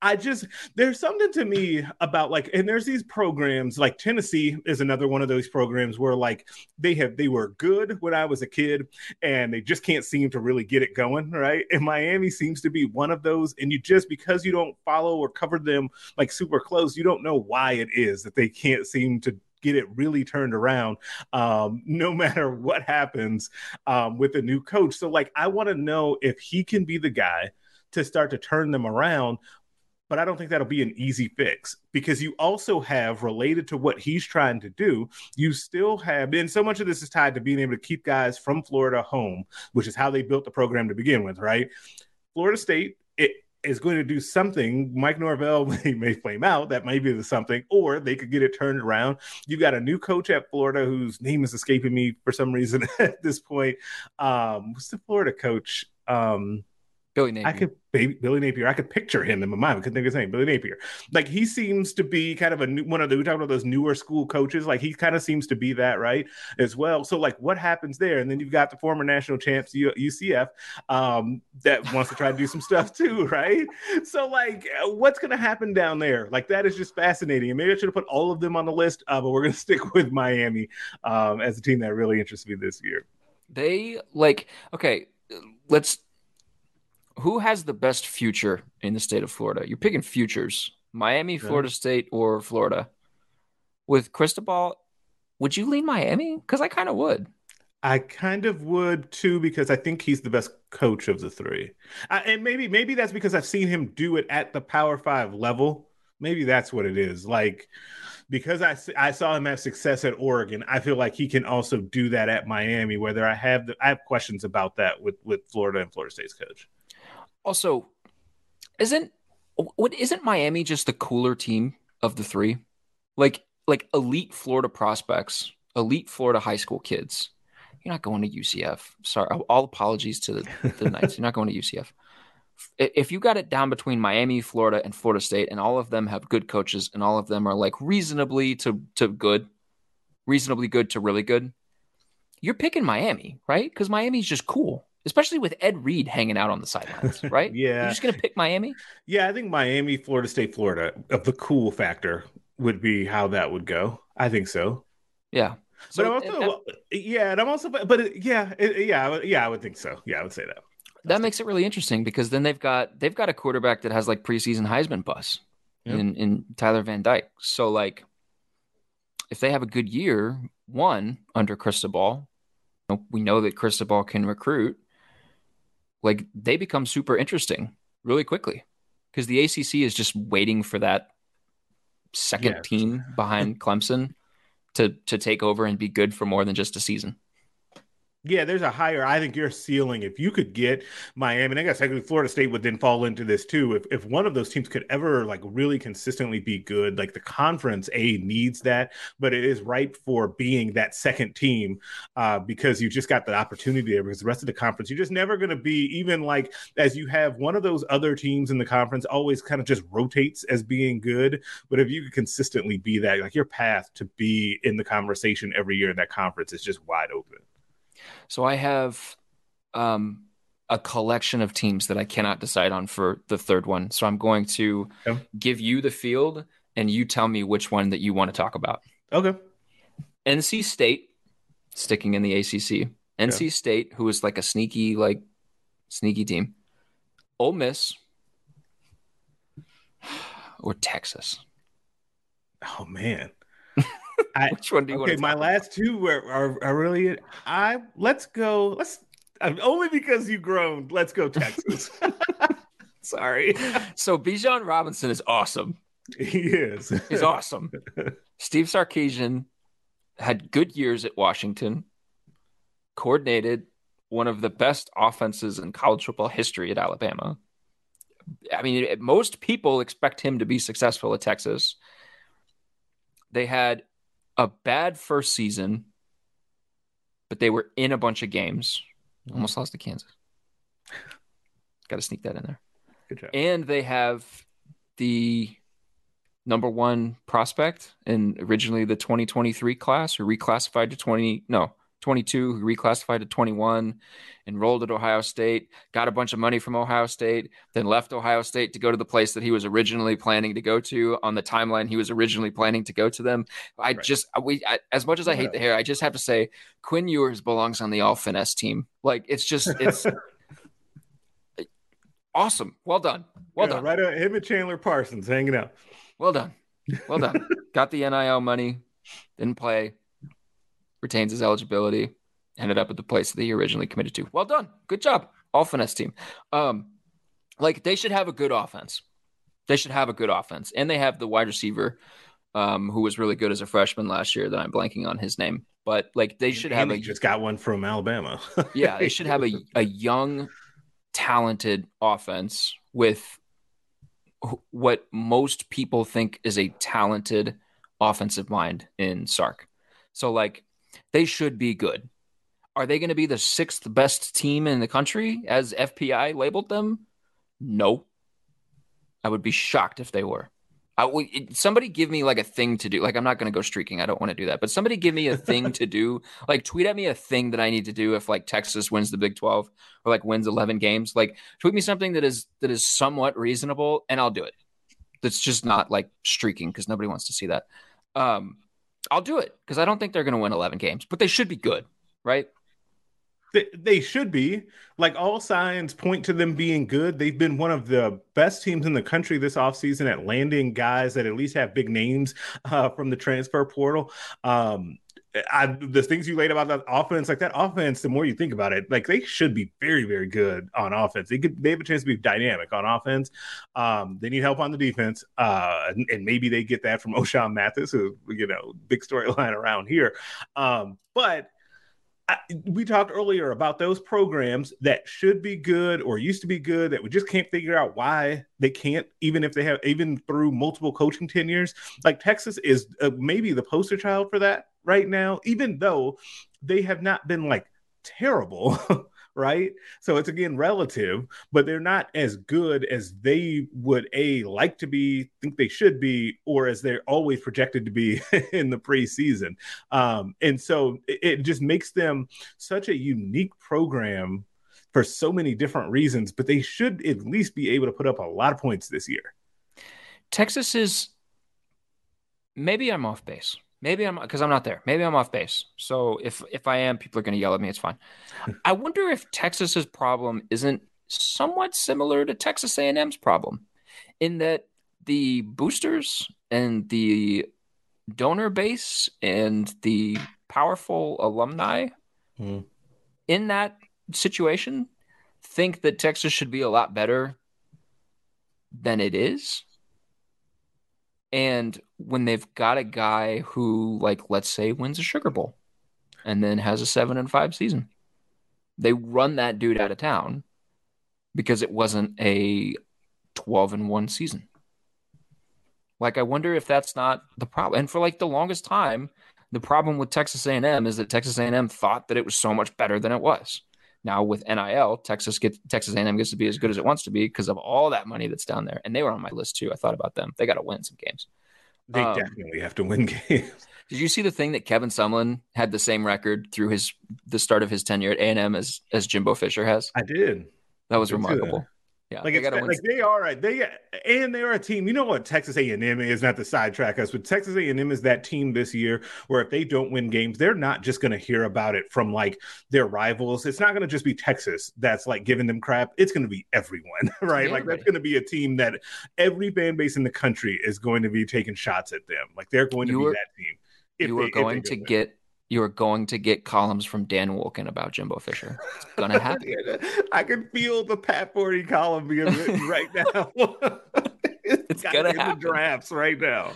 B: I just there's something to me about like and there's these programs like Tennessee is another one of those programs where like they have they were good when I was a kid and they just can't seem to really get it going, right? And Miami seems to be one of those and you just because you don't follow or cover them like super close, you don't know why it is that they can't seem seem to get it really turned around um, [LAUGHS] no matter what happens um, with the new coach. So, like, I want to know if he can be the guy to start to turn them around. But I don't think that'll be an easy fix because you also have related to what he's trying to do. You still have, and so much of this is tied to being able to keep guys from Florida home, which is how they built the program to begin with, right? Florida State, is going to do something. Mike Norvell [LAUGHS] may, flame out. That may be the something, or they could get it turned around. You've got a new coach at Florida whose name is escaping me for some reason [LAUGHS] at this point. Um, what's the Florida coach? Um,
A: Billy Napier.
B: I could baby, Billy Napier. I could picture him in my mind. I couldn't think of his name. Billy Napier. Like he seems to be kind of a new one of the we talk about those newer school coaches. Like he kind of seems to be that right as well. So like what happens there? And then you've got the former national champs UCF um, that wants to try to do some stuff [LAUGHS] too, right? So like what's going to happen down there? Like that is just fascinating. And maybe I should have put all of them on the list, uh, but we're going [LAUGHS] to stick with Miami um, as a team that really interests me this year.
A: They like okay. Let's who has the best future in the state of Florida? You're picking futures. Miami, Florida yeah. State, or Florida. With Cristobal, would you lean Miami? Because I kind of would.
B: I kind of would too because I think he's the best coach of the three, I, and maybe maybe that's because I've seen him do it at the Power Five level. Maybe that's what it is. Like because I I saw him have success at Oregon, I feel like he can also do that at Miami. Whether I have the, I have questions about that with with Florida and Florida State's coach.
A: Also, isn't what isn't Miami just the cooler team of the three? Like like elite Florida prospects, elite Florida high school kids. You're not going to UCF. Sorry, all apologies to the, the [LAUGHS] Knights. You're not going to UCF. If you got it down between Miami, Florida, and Florida State, and all of them have good coaches, and all of them are like reasonably to to good, reasonably good to really good, you're picking Miami, right? Because Miami's just cool especially with Ed Reed hanging out on the sidelines, [LAUGHS] right?
B: yeah.
A: You're just going to pick Miami?
B: Yeah, I think Miami, Florida State, Florida, of the cool factor would be how that would go. I think so.
A: Yeah.
B: So, but I'm also, yeah, and I'm also, but it, yeah, it, yeah, yeah, I would think so. Yeah, I would say that.
A: That makes it really interesting because then they've got they've got a quarterback that has like preseason Heisman buzz yep. in in Tyler Van Dyke. So like, if they have a good year, one under Cristobal, we know that Cristobal can recruit. Like they become super interesting really quickly because the ACC is just waiting for that second yeah. team behind [LAUGHS] Clemson to to take over and be good for more than just a season.
B: Yeah, there's a higher. I think your ceiling. If you could get Miami, and I guess technically Florida State would then fall into this too. If if one of those teams could ever like really consistently be good, like the conference A needs that, but it is ripe for being that second team uh, because you just got the opportunity there. Because the rest of the conference, you're just never going to be even like as you have one of those other teams in the conference always kind of just rotates as being good. But if you could consistently be that, like your path to be in the conversation every year in that conference is just wide open.
A: So I have um, a collection of teams that I cannot decide on for the third one. So I'm going to okay. give you the field and you tell me which one that you want to talk about.
B: Okay.
A: NC State, sticking in the ACC. NC State, who is like a sneaky, like sneaky team. Ole Miss [SIGHS] or Texas.
B: Oh man.
A: I, Which one do you
B: okay,
A: want?
B: my last two are, are, are really. I let's go. Let's only because you groaned. Let's go Texas. [LAUGHS] Sorry.
A: So Bijan Robinson is awesome. [LAUGHS]
B: He is.
A: He's awesome. [LAUGHS] Steve Sarkisian had good years at Washington. Coordinated one of the best offenses in college football history at Alabama. I mean, most people expect him to be successful at Texas. They had a bad first season, but they were in a bunch of games. Mm-hmm. Almost lost to Kansas. [LAUGHS] Got to sneak that in there.
B: Good job.
A: And they have the number one prospect in originally the 2023 class, or reclassified to 20. No, 22, who reclassified to 21, enrolled at Ohio State, got a bunch of money from Ohio State, then left Ohio State to go to the place that he was originally planning to go to on the timeline he was originally planning to go to them. I right. just we I, as much as I hate the hair, I just have to say Quinn Ewers belongs on the all finesse team. Like it's just [LAUGHS] it's awesome. Well done. Well yeah, done.
B: Right, uh, him and Chandler Parsons hanging out.
A: Well done. Well done. [LAUGHS] got the NIL money, didn't play retains his eligibility, ended up at the place that he originally committed to. Well done. Good job. All finesse team. Um, like they should have a good offense. They should have a good offense. And they have the wide receiver um, who was really good as a freshman last year that I'm blanking on his name. But like they should have
B: a just got one from Alabama. [LAUGHS]
A: yeah, they should have a, a young, talented offense with what most people think is a talented offensive mind in Sark. So like they should be good. Are they going to be the sixth best team in the country as FPI labeled them? No. I would be shocked if they were. I, somebody give me like a thing to do. Like I'm not going to go streaking. I don't want to do that. But somebody give me a thing to do. [LAUGHS] Like tweet at me a thing that I need to do if like Texas wins the Big 12 or like wins 11 games. Like tweet me something that is that is somewhat reasonable and I'll do it. That's just not like streaking because nobody wants to see that. Um, I'll do it because I don't think they're going to win 11 games, but they should be good, right?
B: They, they should be. Like all signs point to them being good. They've been one of the best teams in the country this offseason at landing guys that at least have big names uh, from the transfer portal. Um, I, the things you laid about that offense, like that offense, the more you think about it, like they should be very, very good on offense. They could, they have a chance to be dynamic on offense. Um, they need help on the defense, uh, and, and, maybe they get that from [LAUGHS] Ochaun Mathis, who you know, big storyline around here. Um, but I, we talked earlier about those programs that should be good or used to be good that we just can't figure out why they can't, even if they have, even through multiple coaching tenures. Like Texas is uh, maybe the poster child for that right now, even though they have not been like terrible. [LAUGHS] right? So it's again relative, but they're not as good as they would a like to be, think they should be, or as they're always projected to be [LAUGHS] in the preseason. Um, and so it, it just makes them such a unique program for so many different reasons, but they should at least be able to put up a lot of points this year.
A: Texas is maybe I'm off base. Maybe I'm because I'm not there. Maybe I'm off base. So if if I am, people are going to yell at me. It's fine. [LAUGHS] I wonder if Texas's problem isn't somewhat similar to Texas A&M's problem, in that the boosters and the donor base and the powerful alumni
B: Hmm.
A: in that situation think that Texas should be a lot better than it is. And when they've got a guy who, like, let's say, wins a Sugar Bowl and then has a seven and five season, they run that dude out of town because it wasn't a 12 and one season. Like, I wonder if that's not the problem. And for like the longest time, the problem with Texas A&M is that Texas A&M thought that it was so much better than it was. Now with NIL, Texas gets Texas A&M gets to be as good as it wants to be because of all that money that's down there. And they were on my list too. I thought about them. They got to win some games.
B: They
A: Um,
B: definitely have to win [LAUGHS] games.
A: Did you see the thing that Kevin Sumlin had the same record through his the start of his tenure at A&M as as Jimbo Fisher has?
B: I did.
A: That was
B: see that.
A: Yeah,
B: Like,
A: they
B: it's, like they are a- they and they are a team. You know what Texas A and M is not to sidetrack us, but Texas A and M is that team this year where if they don't win games, they're not just going to hear about it from like their rivals. It's not going to just be Texas that's like giving them crap. It's going to be everyone, [LAUGHS] right? Like
A: Everybody.
B: that's going to be a team that every fan base in the country is going to be taking shots at them. Like they're going to
A: You
B: be that team.
A: you are
B: they
A: going to
B: win.
A: get you are going to get columns from Dan Wolken about Jimbo Fisher. It's gonna [LAUGHS] happen.
B: I can feel the Pat Forde column being written [LAUGHS] right now. [LAUGHS]
A: It's
B: got
A: gonna happen.
B: drafts right now.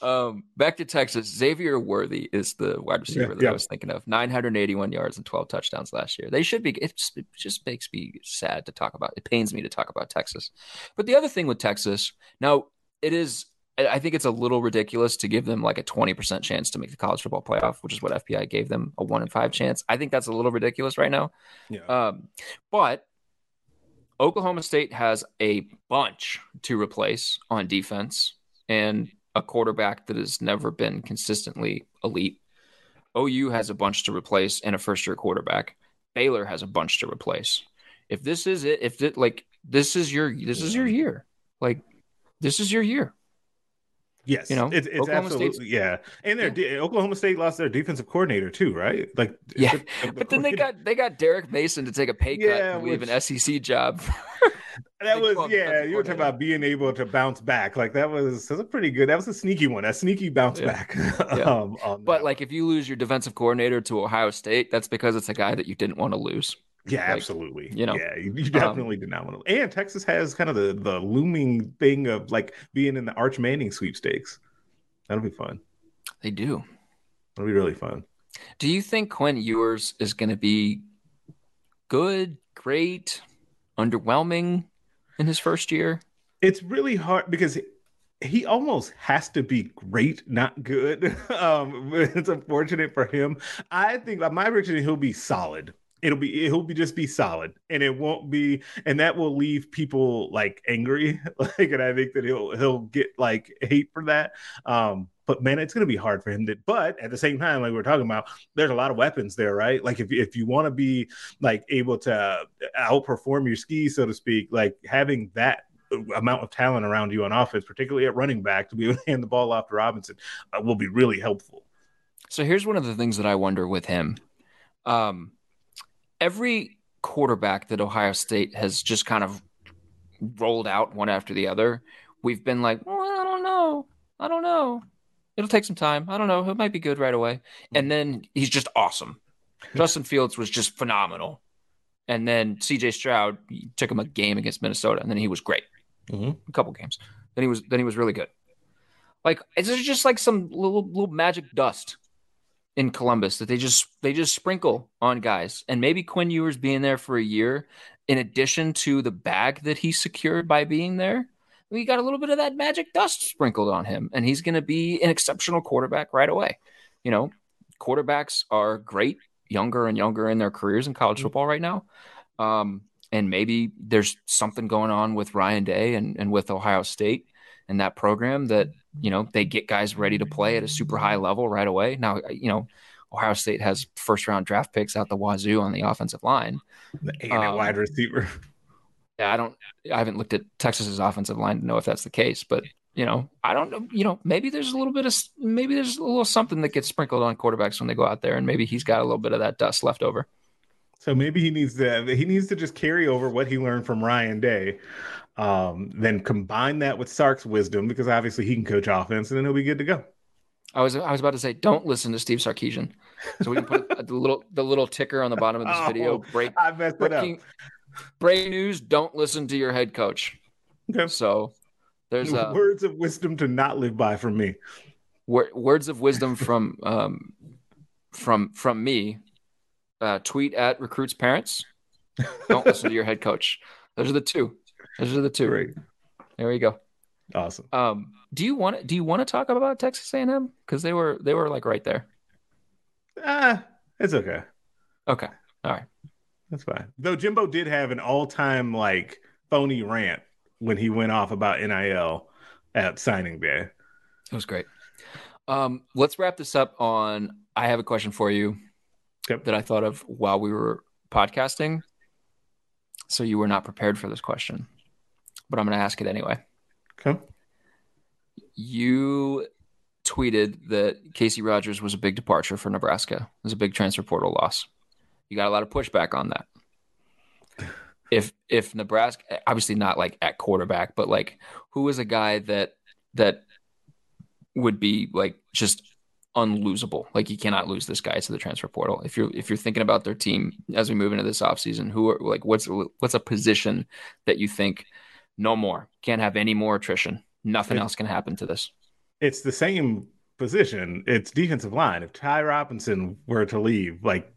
A: Um, back to Texas. Xavier Worthy is the wide receiver
B: Yeah,
A: that
B: yeah.
A: I was thinking of. 981 yards and 12 touchdowns last year. They should be. It just makes me sad to talk about. It pains me to talk about Texas. But the other thing with Texas, now it is. I think it's a little ridiculous to give them like a 20% chance to make the college football playoff, which is what FPI gave them a one in five chance. I think that's a little ridiculous right now.
B: Yeah.
A: Um, but Oklahoma State has a bunch to replace on defense and a quarterback that has never been consistently elite. OU has a bunch to replace and a first year quarterback. Baylor has a bunch to replace. If this is it, if it like this is your this is your year, like this is your year.
B: Yes,
A: you know,
B: it's, it's absolutely
A: State's-
B: yeah. And their de- Oklahoma State lost their defensive coordinator too, right? Like [LAUGHS]
A: Yeah,
B: the-
A: But then they got they got Derek Mason to take a pay cut
B: Yeah,
A: to leave an SEC job. [LAUGHS]
B: that [LAUGHS] was yeah. You were talking about being able to bounce back. Like that was that was a pretty good. That was a sneaky one. A sneaky bounce
A: Yeah.
B: back.
A: Yeah.
B: um,
A: But like, if you lose your defensive coordinator to Ohio State, that's because it's a guy that you didn't want to lose.
B: Yeah,
A: Like,
B: absolutely.
A: you know,
B: yeah, you, you
A: um,
B: definitely did not want to. And Texas has kind of the the looming thing of like being in the Arch Manning sweepstakes. That'll be fun.
A: They do.
B: That'll be really fun.
A: Do you think Quinn Ewers is going to be good, great, underwhelming in his first year?
B: It's really hard because he almost has to be great, not good. [LAUGHS] um, [LAUGHS] it's unfortunate for him. I think like, my prediction he'll be solid. It'll be he'll be just be solid, and it won't be, and that will leave people like angry. [LAUGHS] Like, and I think that he'll he'll get like hate for that. Um, but man, it's gonna be hard for him to. But at the same time, like we we're talking about, there's a lot of weapons there, right? Like if if you want to be like able to outperform your skis, so to speak, like having that amount of talent around you on offense, particularly at running back, to be able to [LAUGHS] hand the ball off to Robinson, uh, will be really helpful.
A: So here's one of the things that I wonder with him. Um, every quarterback that Ohio State has just kind of rolled out one after the other, we've been like, well, I don't know. I don't know. It'll take some time. I don't know. It might be good right away. And then he's just awesome. Justin Fields was just phenomenal. And then CJ Stroud took him a game against Minnesota, and then he was great.
B: Mhm.
A: A couple games. Then he was then he was really good. Like it's just like some little little magic dust in Columbus that they just they just sprinkle on guys. And maybe Quinn Ewers being there for a year, in addition to the bag that he secured by being there, we got a little bit of that magic dust sprinkled on him, and he's going to be an exceptional quarterback right away. You know, quarterbacks are great, younger and younger in their careers in college football right now. Um, and maybe there's something going on with Ryan Day and, and with Ohio State and that program that you know they get guys ready to play at a super high level right away. Now, you know, Ohio State has first round draft picks out the wazoo on the offensive line.
B: And a
A: Um,
B: wide receiver. [LAUGHS]
A: Yeah, I don't, I haven't looked at Texas's offensive line to know if that's the case, but you know, I don't know. You know, maybe there's a little bit of maybe there's a little something that gets sprinkled on quarterbacks when they go out there, and maybe he's got a little bit of that dust left over.
B: So maybe he needs to he needs to just carry over what he learned from Ryan Day, um, then combine that with Sark's wisdom because obviously he can coach offense, and then he'll be good to go.
A: I was I was about to say, don't listen to Steve Sarkisian. So we can put the little the little ticker on the bottom of this [LAUGHS] oh, video. Break.
B: I messed breaking,
A: it up. Breaking news: Don't listen to your head coach. Okay. So there's uh, [LAUGHS]
B: words of wisdom to not live by from me.
A: words of wisdom from um, from from me. Uh, tweet at recruits parents. Don't listen to your head coach. Those are the two. Those are the two.
B: Great.
A: There we go.
B: Awesome.
A: Um, do you want do you want to talk about Texas A&M because they were they were like right there?
B: Ah, it's okay.
A: Okay. All right.
B: That's fine. Though Jimbo did have an all-time like phony rant when he went off about NIL at signing day.
A: It was great. Um, let's wrap this up on I have a question for you
B: yep.
A: that I thought of while we were podcasting. So you were not prepared for this question, but I'm going to ask it anyway.
B: Okay.
A: You tweeted that Casey Rogers was a big departure for Nebraska. It was a big transfer portal loss. You got a lot of pushback on that. [LAUGHS] If if Nebraska, obviously not like at quarterback, but like who is a guy that that would be like just unlosable. Like you cannot lose this guy to the transfer portal. If you're if you're thinking about their team as we move into this offseason, who are like what's what's a position that you think no more can't have any more attrition. Nothing else can happen to this.
B: It's the same position. It's defensive line. If Ty Robinson were to leave, like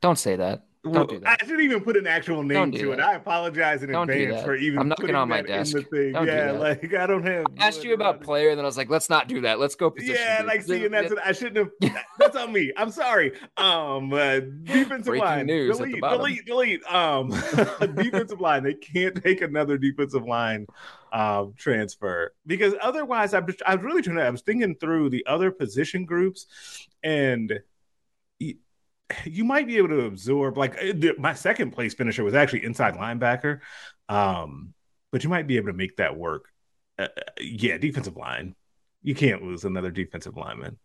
A: don't say that. Don't do.
B: I shouldn't even put an actual name to that. it. I apologize in don't advance for even.
A: I'm knocking on my desk. In the thing.
B: Don't yeah, like I don't have.
A: I asked you about player, and then I was like, let's not do that. Let's go position.
B: Yeah, group. like see, and that's I shouldn't have. [LAUGHS] that's on me. I'm sorry. Um, uh, defensive
A: Breaking
B: line.
A: News
B: delete, delete, delete. Um, [LAUGHS] defensive line. They can't take another defensive line um, transfer because otherwise, I, I was really trying to. I was thinking through the other position groups, and you might be able to absorb like uh, my second place finisher was actually inside linebacker um but you might be able to make that work. Uh, uh, yeah defensive line. You can't lose another defensive lineman.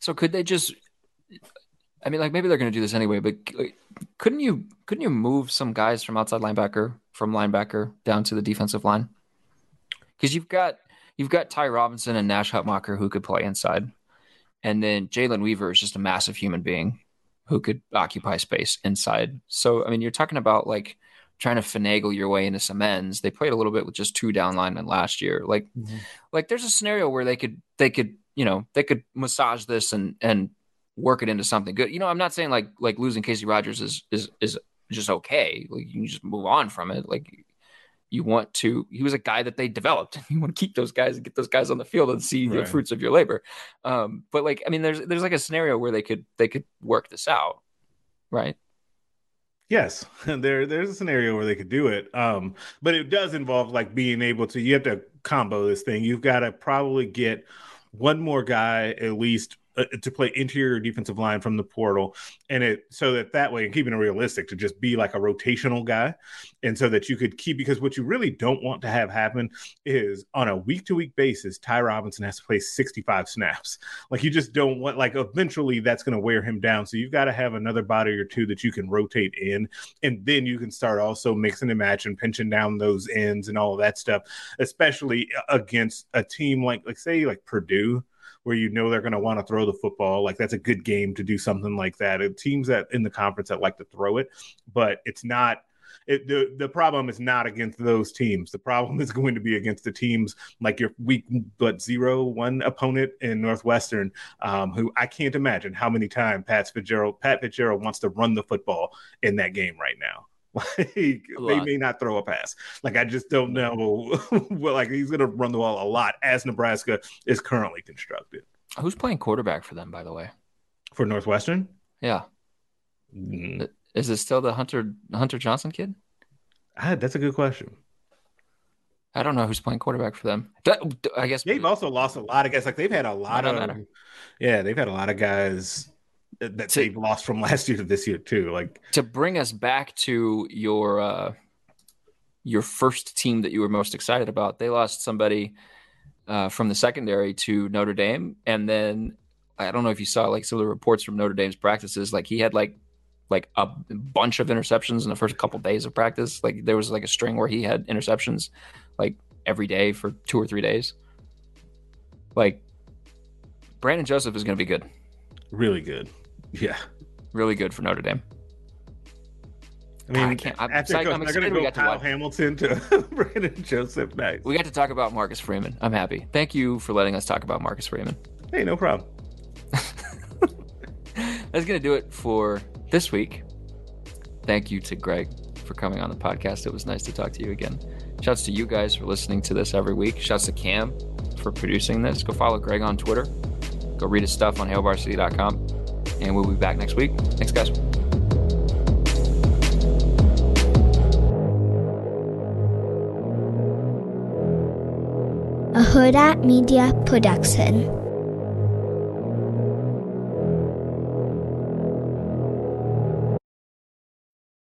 A: So could they just i mean like maybe they're going to do this anyway but couldn't you couldn't you move some guys from outside linebacker from linebacker down to the defensive line? Because you've got you've got ty robinson and nash hutmacher who could play inside and then Jalen Weaver is just a massive human being who could occupy space inside. So, I mean, you're talking about like trying to finagle your way into some ends. They played a little bit with just two down linemen last year. Like, mm-hmm. like there's a scenario where they could, they could, you know, they could massage this and, and work it into something good. You know, I'm not saying like, like losing Casey Rogers is, is, is just okay. Like you can just move on from it. Like you want to he was a guy that they developed. [LAUGHS] You want to keep those guys and get those guys on the field and see right. the fruits of your labor. Um, but like i mean there's there's like a scenario where they could they could work this out right?
B: Yes. [LAUGHS] There there's a scenario where they could do it. Um, but it does involve like being able to you have to combo this thing. You've got to probably get one more guy at least uh, to play interior defensive line from the portal, and it so that that way, and keeping it realistic, to just be like a rotational guy, and so that you could keep because what you really don't want to have happen is on a week to week basis, Ty Robinson has to play 65 snaps. Like you just don't want like eventually that's going to wear him down. So you've got to have another body or two that you can rotate in, and then you can start also mixing and matching, pinching down those ends and all that stuff, especially against a team like like say like Purdue where you know they're going to want to throw the football. Like that's a good game to do something like that. It, teams that in the conference that like to throw it, but it's not. It, the the problem is not against those teams. The problem [LAUGHS] is going to be against the teams like your week but zero one opponent in Northwestern, um, who I can't imagine how many times Pat Fitzgerald Pat Fitzgerald wants to run the football in that game right now. [LAUGHS] Like they may not throw a pass. Like I just don't know. [LAUGHS] well, like he's going to run the ball a lot as Nebraska is currently constructed.
A: Who's playing quarterback for them, by the way?
B: For Northwestern?
A: Yeah. Mm. Is it still the Hunter Hunter Johnson kid?
B: Ah, that's a good question.
A: I don't know who's playing quarterback for them. I guess
B: they've also lost a lot of guys. Like they've had a lot of, matter. yeah, they've had a lot of guys that to, they've lost from [LAUGHS] last year to this year too. Like
A: to bring us back to your uh your first team that you were most excited about. They lost somebody uh, from the secondary to Notre Dame, and then I don't know if you saw like some of the reports from Notre Dame's practices. Like he had like like a bunch of interceptions in the first couple days of practice. Like there was like a string where he had interceptions like every day for two or three days. Like Brandon Joseph is going to be good.
B: Really good. Yeah.
A: Really good for Notre Dame.
B: I mean,
A: I can't- I'm
B: after
A: excited-
B: go,
A: I'm excited
B: going
A: we
B: to go
A: got to
B: Kyle
A: watch-
B: Hamilton to [LAUGHS] Brandon Joseph. Nice.
A: We got to talk about Marcus Freeman. I'm happy. Thank you for letting us talk about Marcus Freeman.
B: Hey, no problem. [LAUGHS]
A: That's going to do it for this week. Thank you to Greg for coming on the podcast. It was nice to talk to you again. Shouts to you guys for listening to this every week. Shouts to Cam for producing this. Go follow Greg on Twitter. Go read his stuff on hailvarsity.com. And we'll be back next week. Thanks, guys.
C: a Hurrdat Media Production.